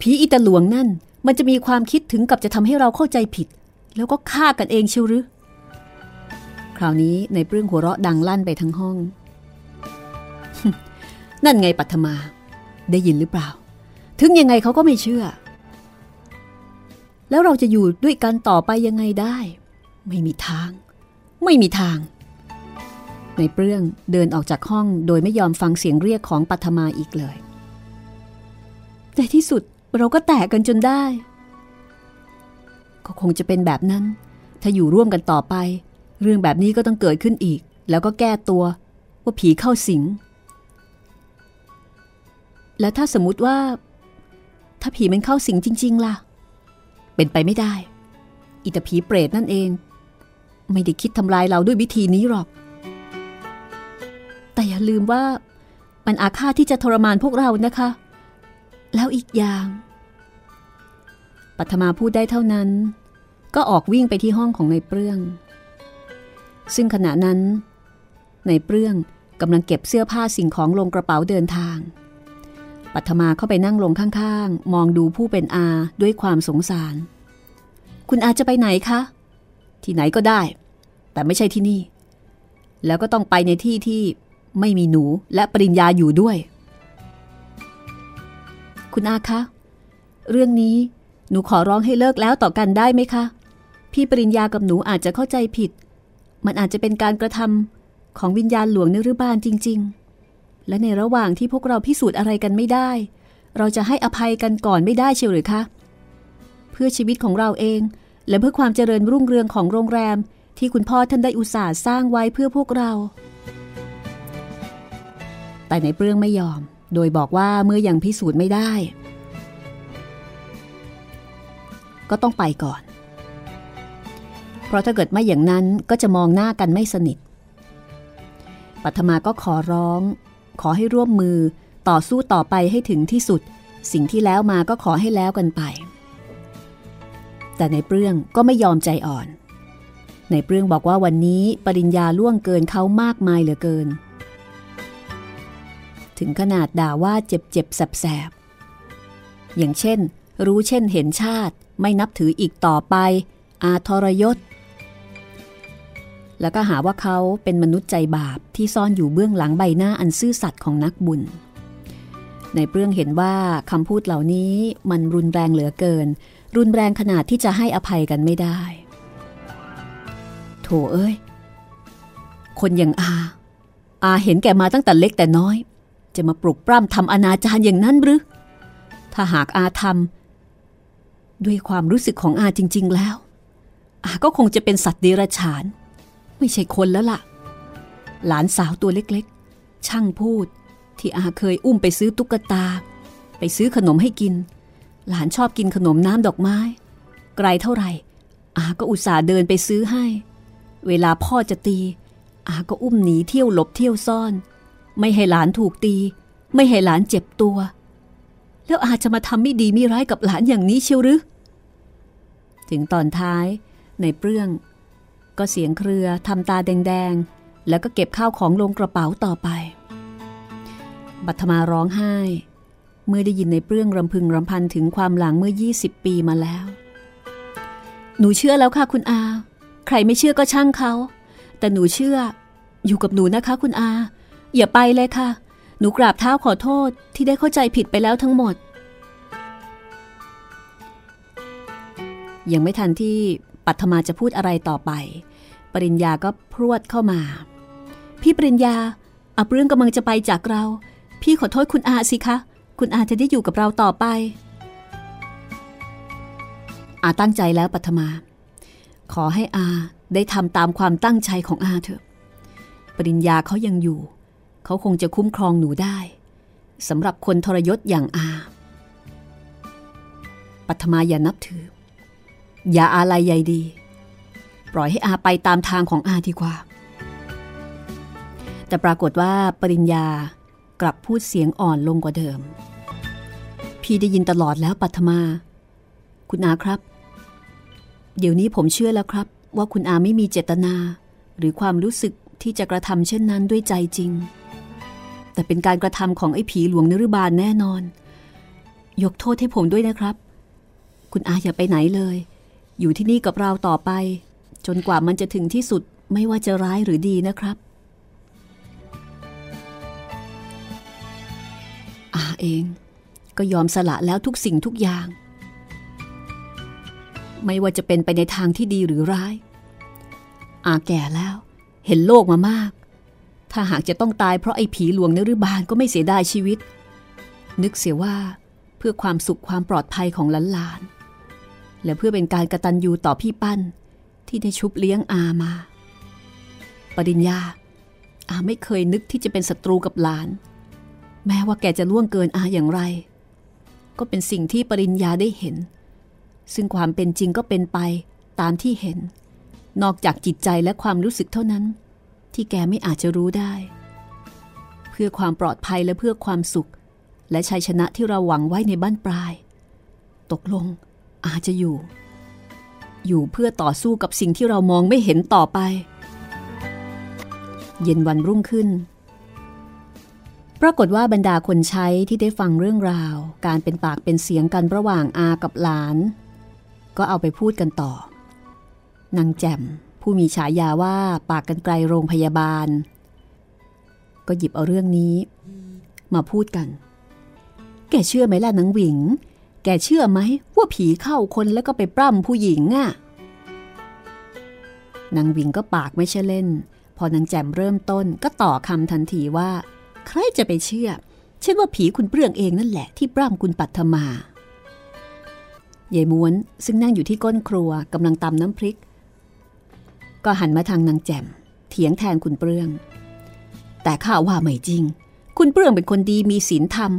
ผีอิตาหลวงนั่น มันจะมีความคิดถึงกับจะทำให้เราเข้าใจผิด แล้วก็ฆ่ากันเองเชียวหรือ คราวนี้ในเปรื่องหัวเราะดังลั่นไปทั้งห้อง นั่นไงปัทมา ได้ยินหรือเปล่า ถึงยังไงเขาก็ไม่เชื่อ แล้วเราจะอยู่ด้วยกันต่อไปยังไงได้ ไม่มีทาง ไม่มีทาง ในเปรื่องเดินออกจากห้องโดยไม่ยอมฟังเสียงเรียกของปัทมาอีกเลย ในที่สุดเราก็แตกกันจนได้ ก็คงจะเป็นแบบนั้น ถ้าอยู่ร่วมกันต่อไป เรื่องแบบนี้ก็ต้องเกิดขึ้นอีก แล้วก็แก้ตัว ว่าผีเข้าสิง แล้วถ้าสมมติว่า ถ้าผีมันเข้าสิงจริง ๆ ล่ะ เป็นไปไม่ได้ อิตาผีเปรตนั่นเอง ไม่ได้คิดทำลายเราด้วยวิธีนี้หรอก แต่อย่าลืมว่ามันอาฆาตที่จะทรมานพวกเรานะคะ แล้วอีกอย่าง ปัทมาพูดได้เท่านั้น ก็ออกวิ่งไปที่ห้องของในเปลื้อง ซึ่งขณะนั้นในเปลื้องกำลังเก็บเสื้อผ้าสิ่งของลงกระเป๋าเดินทาง ปัทมาเข้าไปนั่งลงข้างๆ มองดูผู้เป็นอาด้วยความสงสาร คุณอาจะไปไหนคะ ที่ไหนก็ได้ แต่ไม่ใช่ที่นี่ แล้วก็ต้องไปในที่ที่ไม่มีหนูและปริญญาอยู่ด้วย คุณอาคะ เรื่องนี้หนูขอร้องให้เลิกแล้วต่อกันได้ไหมคะ พี่ปริญญากับหนูอาจจะเข้าใจผิด มันอาจจะเป็นการกระทำของวิญญาณหลวงในรุบาลจริง ๆ และในระหว่างที่พวกเราพิสูจน์อะไรกันไม่ได้ เราจะให้อภัยกันก่อนไม่ได้เชียวหรือคะ เพื่อชีวิตของเราเอง และเพื่อความเจริญรุ่งเรืองของโรงแรม ที่คุณพ่อท่านได้อุตส่าห์สร้างไว้เพื่อพวกเรา แต่ในเปรื่องไม่ยอม โดยบอกว่าเมื่อยังพิสูจน์ไม่ได้ ก็ต้องไปก่อน เพราะถ้าเกิดไม่อย่างนั้นก็จะมองหน้ากันไม่สนิทปัทมาก็ขอร้อง ขอให้ร่วมมือต่อสู้ต่อไปให้ถึงที่สุด สิ่งที่แล้วมาก็ขอให้แล้วกันไป แต่ในเปรื่องก็ไม่ยอมใจอ่อน ในเปรื่องบอกว่าวันนี้ปริญญาล่วงเกินเขามากมายเหลือเกิน ถึงขนาดด่าว่าเจ็บเจ็บแสบแสบอย่างเช่น รู้เช่นเห็นชาติ ไม่นับถืออีกต่อไป อาทรยศ แล้วก็หาว่าเขาเป็นมนุษย์ใจบาปที่ซ่อนอยู่เบื้องหลังใบหน้าอันซื่อสัตย์ของนักบุญ ในเปรื่องเห็นว่าคำพูดเหล่านี้มันรุนแรงเหลือเกิน รุนแรงขนาดที่จะให้อภัยกันไม่ได้ โถเอ้ย คนอย่างอา อาเห็นแก่มาตั้งแต่เล็กแต่น้อย จะมาปลุกปล้ำทำอนาจารอย่างนั้นหรือ ถ้าหากอาทำด้วยความรู้สึกของอาจริง ๆ แล้ว อาก็คงจะเป็นสัตว์เดรัจฉาน ไม่ใช่คนแล้วล่ะ หลานสาวตัวเล็กๆ ช่างพูดที่อาเคยอุ้มไปซื้อตุ๊กตา ไปซื้อขนมให้กิน หลานชอบกินขนมน้ำดอกไม้ ไกลเท่าไหร่ อาก็อุตส่าห์เดินไปซื้อให้ เวลาพ่อจะตี อาก็อุ้มหนีเที่ยวหลบเที่ยวซ่อน ไม่ให้หลานถูกตี ไม่ให้หลานเจ็บตัว แล้วอาจะมาทำไม่ดีไม่ร้ายกับหลานอย่างนี้เชียวหรือ ถึงตอนท้ายในเปรื่อง ก็เสียงเครือทำตาแดงๆ แล้วก็เก็บข้าวของลงกระเป๋าต่อไป บัตมาร้องไห้ เมื่อได้ยินในเปรื่องรำพึงรำพันถึงความหลังเมื่อ 20 ปีมาแล้ว หนูเชื่อแล้วค่ะคุณอา ใครไม่เชื่อก็ช่างเขา แต่หนูเชื่อ อยู่กับหนูนะคะคุณอา อย่าไปเลยค่ะ หนูกราบเท้าขอโทษที่ได้เข้าใจผิดไปแล้วทั้งหมด ยังไม่ทันที่ปัทมาจะพูดอะไรต่อไปป ริญญาก็พรวดเข้ามา พี่ปริญญาอาเรื่องกำลังจะไปจากเรา พี่ขอโทษคุณอาสิคะ คุณอาจะได้อยู่กับเราต่อไป อาตั้งใจแล้วปัทมา ขอให้อาได้ทำตามความตั้งใจของอาเถอะ ปริญญาเขายังอยู่ เขาคงจะคุ้มครองหนูได้สำหรับคนทรยศอย่างอา ปัทมาอย่านับถือ อย่าอะไรใยดี ล่อยให้อาไปตามทางของอาดีกว่า แต่ปรากฏว่าปริญญากลับพูดเสียงอ่อนลงกว่าเดิม พี่ได้ยินตลอดแล้วปัทมา คุณอาครับ เดี๋ยวนี้ผมเชื่อแล้วครับ ว่าคุณอาไม่มีเจตนา หรือความรู้สึกที่จะกระทำเช่นนั้นด้วยใจจริง แต่เป็นการกระทำของไอ้ผีหลวงนรุบาลแน่นอน ยกโทษให้ผมด้วยนะครับ คุณอาอย่าไปไหนเลย อยู่ที่นี่กับเราต่อไป จนกว่ามันจะถึงที่สุดไม่ว่าจะร้ายหรือดีนะครับอาเองก็ยอมสละแล้วทุกสิ่งทุกอย่าง ไม่ว่าจะเป็นไปในทางที่ดีหรือร้าย อาแก่แล้ว เห็นโลกมามาก ถ้าหากจะต้องตายเพราะไอ้ผีหลวงนรุบาลก็ไม่เสียดายชีวิต นึกเสียว่าเพื่อความสุขความปลอดภัยของหลานๆและเพื่อเป็นการกระตันยูต่อพี่ปั้น ที่ได้ชุบเลี้ยงอามา ปริญญา อาไม่เคยนึกที่จะเป็นศัตรูกับหลาน แม้ว่าแกจะล่วงเกินอาอย่างไร ก็เป็นสิ่งที่ปริญญาได้เห็น ซึ่งความเป็นจริงก็เป็นไปตามที่เห็น นอกจากจิตใจและความรู้สึกเท่านั้น ที่แกไม่อาจจะรู้ได้ เพื่อความปลอดภัยและเพื่อความสุข และชัยชนะที่เราหวังไว้ในบ้านปลาย ตกลงอาจจะอยู่ อยู่เพื่อต่อสู้กับสิ่งที่เรามองไม่เห็นต่อไป เย็นวันรุ่งขึ้น ปรากฏว่าบรรดาคนใช้ที่ได้ฟังเรื่องราว การเป็นปากเป็นเสียงกันระหว่างอากับหลาน ก็เอาไปพูดกันต่อนางแจ่มผู้มีฉายาว่าปากกันไกลโรงพยาบาล ก็หยิบเอาเรื่องนี้ มาพูดกัน แกเชื่อไหมล่ะนางหวิง แกเชื่อไหมว่าผีเข้าคนแล้วก็ไปปล้ำผู้หญิงอะ่ะนางวิงก็ปากไม่ใช่เล่น พอนางแจ่มเริ่มต้นก็ต่อคำทันทีว่า ใครจะไปเชื่อ เช่นว่าผีคุณเปลืองเองนั่นแหละที่ปล้ำคุณปัทมายายม้วนซึ่งนั่งอยู่ที่ก้นครัวกำลังตำน้ำพริก ก็หันมาทางนางแจ่มเถียงแทนคุณเปลือง แต่ข้าว่าไม่จริง คุณเปลืองเป็นคนดีมีศีลธรรม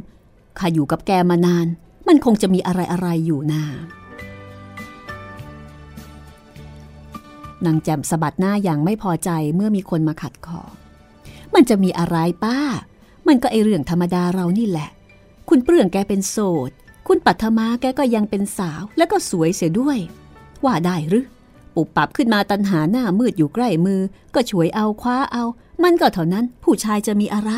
ข้าอยู่กับแกมานาน มันคงจะมีอะไรอะไรอยู่นานางแจ่มสะบัดหน้าอย่างไม่พอใจเมื่อมีคนมาขัดคอ มันจะมีอะไรป้า มันก็ไอเรื่องธรรมดาเรานี่แหละ คุณเปลืองแกเป็นโสด คุณปัทมาแกก็ยังเป็นสาว แล้วก็สวยเสียด้วย ว่าได้หรือ ปุบปับขึ้นมาตันหาหน้ามืดอยู่ใกล้มือ ก็ช่วยเอาคว้าเอา มันก็เท่านั้น ผู้ชายจะมีอะไร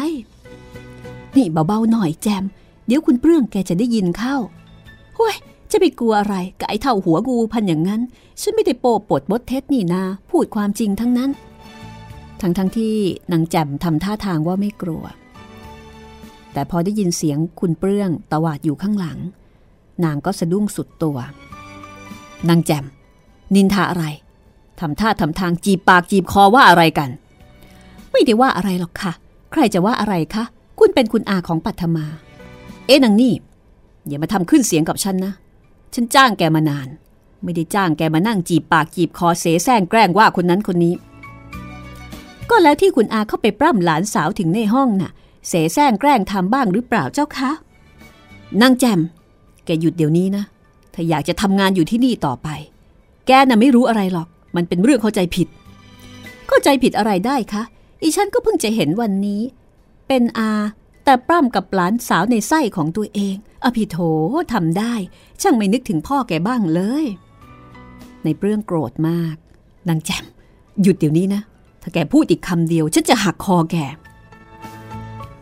นี่เบาๆหน่อยแจม เดี๋ยวคุณเปลืองแกจะได้ยินเข้าห้ยจะไปกลัวอะไรกับไอ้เท่าหัวงูพันอย่างนั้น ฉันไม่ได้โปปดบดเท็จนี่นา พูดความจริงทั้งนั้น ทั้งทั้งที่นางแจ่มทำท่าทางว่าไม่กลัว แต่พอได้ยินเสียงคุณเปลื้องตวาดอยู่ข้างหลัง นางก็สะดุ้งสุดตัวนางแจ่มนินทาอะไรทำท่าทำทางจีบปากจีบคอว่าอะไรกัน ไม่ได้ว่าอะไรหรอกค่ะ ใครจะว่าอะไรคะ คุณเป็นคุณอาของปัทมา เอ๊ะนางนี่ อย่ามาทำขึ้นเสียงกับฉันนะ ฉันจ้างแกมานาน ไม่ได้จ้างแกมานั่งจีบปากจีบคอเสแสร้งแกล้งว่าคนนั้นคนนี้ ก็แล้วที่คุณอาเข้าไปปล้ำหลานสาวถึงในห้องน่ะ เสแสร้งแกล้งทำบ้างหรือเปล่าเจ้าคะนางแจม แกหยุดเดี๋ยวนี้นะ ถ้าอยากจะทำงานอยู่ที่นี่ต่อไป แกน่ะไม่รู้อะไรหรอก มันเป็นเรื่องเข้าใจผิด เข้าใจผิดอะไรได้คะอีฉันก็เพิ่งจะเห็นวันนี้ เป็นอา แต่ปล้ำกับหลานสาวในไส้ของตัวเอง อภิโถทำได้ ช่างไม่นึกถึงพ่อแกบ้างเลย ในเปรื่องโกรธมาก นางแจม หยุดเดี๋ยวนี้นะ ถ้าแกพูดอีกคำเดียว ฉันจะหักคอแก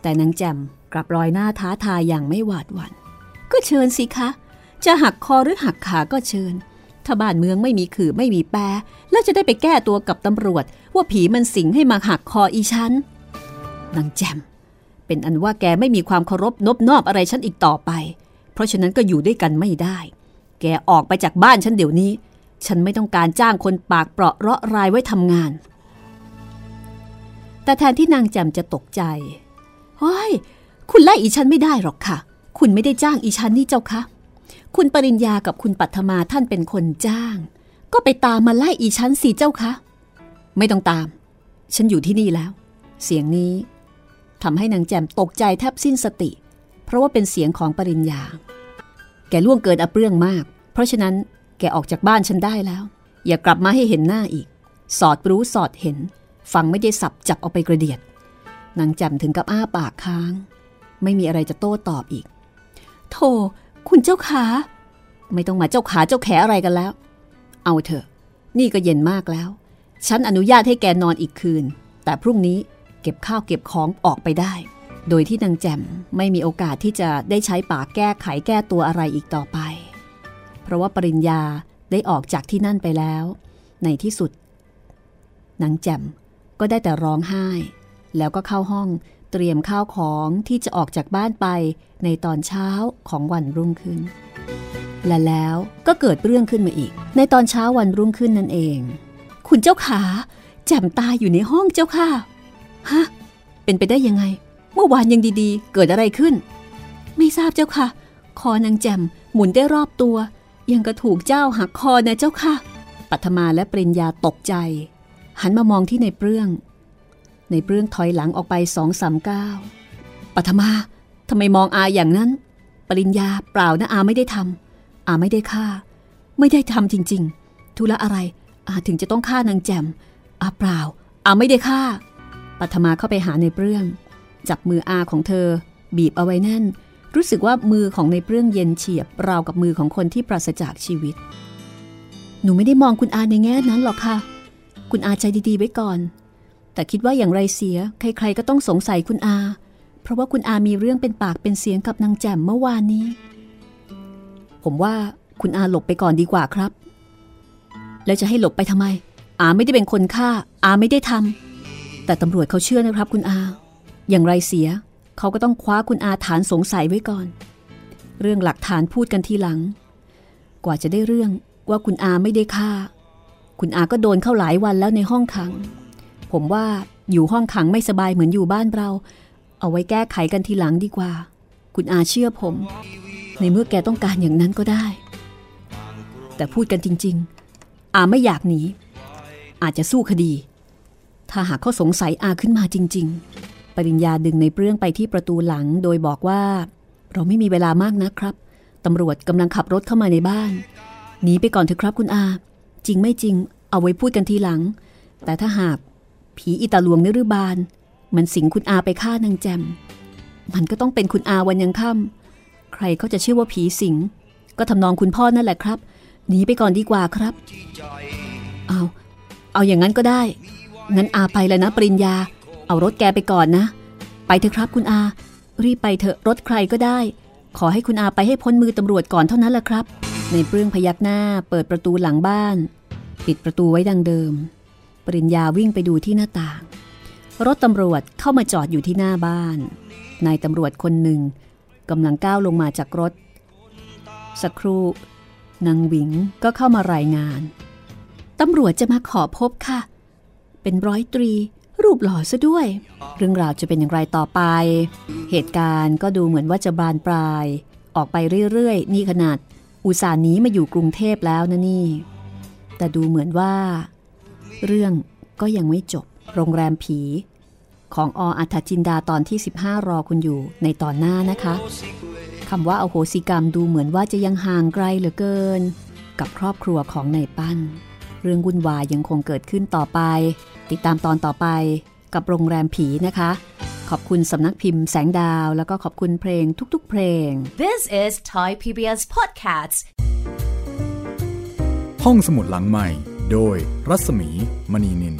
แต่นางแจมกลับลอยหน้าท้าทายอย่างไม่หวาดหวัน่นก็เชิญสิคะ จะหักคอหรือหักขาก็เชิญ ถ้าบ้านเมืองไม่มีขื่อไม่มีแปรแล้วจะได้ไปแก้ตัวกับตำรวจ ว่าผีมันสิงให้มาหักคออีฉันนางแจม เป็นอันว่าแกไม่มีความเคารพนบนอบอะไรฉันอีกต่อไป เพราะฉะนั้นก็อยู่ด้วยกันไม่ได้ แกออกไปจากบ้านฉันเดี๋ยวนี้ ฉันไม่ต้องการจ้างคนปากเปราะเราะรายไว้ทำงาน แต่แทนที่นางแจ่มจะตกใจเฮ้ย คุณไล่อีฉันไม่ได้หรอกค่ะ คุณไม่ได้จ้างอีฉันนี่เจ้าคะคุณปริญญากับคุณปัทมาท่านเป็นคนจ้าง ก็ไปตามมาไล่อีฉันสิเจ้าคะ ไม่ต้องตาม ฉันอยู่ที่นี่แล้ว เสียงนี้ ทำให้นางแจมตกใจแทบสิ้นสติ เพราะว่าเป็นเสียงของปริญญา แกล่วงเกินอับเรื่องมาก เพราะฉะนั้นแกออกจากบ้านฉันได้แล้ว อย่ากลับมาให้เห็นหน้าอีก สอดรู้สอดเห็น ฟังไม่ได้สับจับเอาไปกระเดียดนางแจมถึงกับอ้าปากค้าง ไม่มีอะไรจะโต้ตอบอีกโธ่คุณเจ้าขา ไม่ต้องมาเจ้าขาเจ้าแขอะไรกันแล้ว เอาเถอะ นี่ก็เย็นมากแล้ว ฉันอนุญาตให้แกนอนอีกคืน แต่พรุ่งนี้ เก็บข้าวเก็บของออกไปได้ โดยที่นางแจ่มไม่มีโอกาสที่จะได้ใช้ปากแก้ไขแก้ตัวอะไรอีกต่อไป เพราะว่าปริญญาได้ออกจากที่นั่นไปแล้ว ในที่สุดนางแจ่มก็ได้แต่ร้องไห้ แล้วก็เข้าห้องเตรียมข้าวของที่จะออกจากบ้านไปในตอนเช้าของวันรุ่งขึ้น และแล้วก็เกิดเรื่องขึ้นมาอีก ในตอนเช้าวันรุ่งขึ้นนั่นเอง คุณเจ้าขาแจ่มตายอยู่ในห้องเจ้าค่ะ ฮะ เป็นไปได้ยังไง เมื่อวานยังดีๆ เกิดอะไรขึ้น ไม่ทราบเจ้าค่ะ คอนางแจ่มหมุนได้รอบตัว ยังกระถูกเจ้าหักคอนะเจ้าค่ะ ปัทมาและปริญญาตกใจ หันมามองที่ในเปรื่อง ในเปรื่องถอยหลังออกไปสองสามก้าวปัทมาทำไมมองอาอย่างนั้น ปริญญาเปล่านะอาไม่ได้ทำอาไม่ได้ฆ่า ไม่ได้ทำจริงๆทุละอะไรอาถึงจะต้องฆ่านางแจมอาเปล่าอาไม่ได้ฆ่า ปัทมาเข้าไปหาในเปรื่อง จับมืออาของเธอ บีบเอาไว้แน่น รู้สึกว่ามือของในเปรื่องเย็นเฉียบราวกับมือของคนที่ปราศจากชีวิต หนูไม่ได้มองคุณอาในแง่นั้นหรอกค่ะ คุณอาใจดีๆไว้ก่อน แต่คิดว่าอย่างไรเสีย ใครๆก็ต้องสงสัยคุณอา เพราะว่าคุณอามีเรื่องเป็นปากเป็นเสียงกับนางแจ่มเมื่อวานนี้ ผมว่าคุณอาหลบไปก่อนดีกว่าครับ แล้วจะให้หลบไปทำไม อาไม่ได้เป็นคนฆ่า อาไม่ได้ทำ แต่ตำรวจเขาเชื่อนะครับคุณอา อย่างไรเสีย เขาก็ต้องคว้าคุณอาฐานสงสัยไว้ก่อน เรื่องหลักฐานพูดกันทีหลัง กว่าจะได้เรื่องว่าคุณอาไม่ได้ฆ่า คุณอาก็โดนเข้าหลายวันแล้วในห้องขัง ผมว่าอยู่ห้องขังไม่สบายเหมือนอยู่บ้านเรา เอาไว้แก้ไขกันทีหลังดีกว่า คุณอาเชื่อผม ในเมื่อแกต้องการอย่างนั้นก็ได้ แต่พูดกันจริง ๆ อาไม่อยากหนี อาจจะสู้คดี ถ้าหากเขาสงสัยอาขึ้นมาจริง ๆ ปริญญาดึงในเปรื่องไปที่ประตูหลัง โดยบอกว่า เราไม่มีเวลามากนะครับตำรวจกำลังขับรถเข้ามาในบ้าน หนีไปก่อนเถอะครับคุณอา จริงไม่จริง เอาไว้พูดกันทีหลัง แต่ถ้าหากผีอิตาลวงนรุบาล มันสิงคุณอาไปฆ่านางแจม มันก็ต้องเป็นคุณอาวันยังค่ำใครเขาจะเชื่อว่าผีสิง ก็ทำนองคุณพ่อนั่นแหละครับ หนีไปก่อนดีกว่าครับ เอา เอาอย่างนั้นก็ได้ งั้นอาไปแล้วนะปริญญา เอารถแกไปก่อนนะ ไปเถอะครับคุณอา รีบไปเถอะรถใครก็ได้ ขอให้คุณอาไปให้พ้นมือตำรวจก่อนเท่านั้นแหละครับ ในเปลื้องพยักหน้าเปิดประตูหลังบ้าน ปิดประตูไว้ดังเดิม ปริญญาวิ่งไปดูที่หน้าต่าง รถตำรวจเข้ามาจอดอยู่ที่หน้าบ้าน นายตำรวจคนหนึ่งกำลังก้าวลงมาจากรถ สักครู่นางหวิงก็เข้ามารายงานตำรวจจะมาขอพบค่ะ เป็นร้อยตรี รูปหล่อซะด้วย เรื่องราวจะเป็นอย่างไรต่อไป เหตุการณ์ก็ดูเหมือนว่าจะบานปลาย ออกไปเรื่อยๆ นี่ขนาด อุตส่าห์หนีมาอยู่กรุงเทพแล้วนะนี่ แต่ดูเหมือนว่า เรื่องก็ยังไม่จบ โรงแรมผี ของออัฐจินดาตอนที่ 15 รอคุณอยู่ในตอนหน้านะคะคำว่าอโหสิกรรมดูเหมือนว่าจะยังห่างไกลเหลือเกิน กับครอบครัวของนายปั้น เรื่องวุ่นวายยังคงเกิดขึ้นต่อไป ติดตามตอนต่อไปกับโรงแรมผีนะคะ ขอบคุณสำนักพิมพ์แสงดาว แล้วก็ขอบคุณเพลงทุกๆ เพลง This is Thai PBS Podcasts. ห้องสมุดหลังใหม่ โดยรัศมีมณีนิน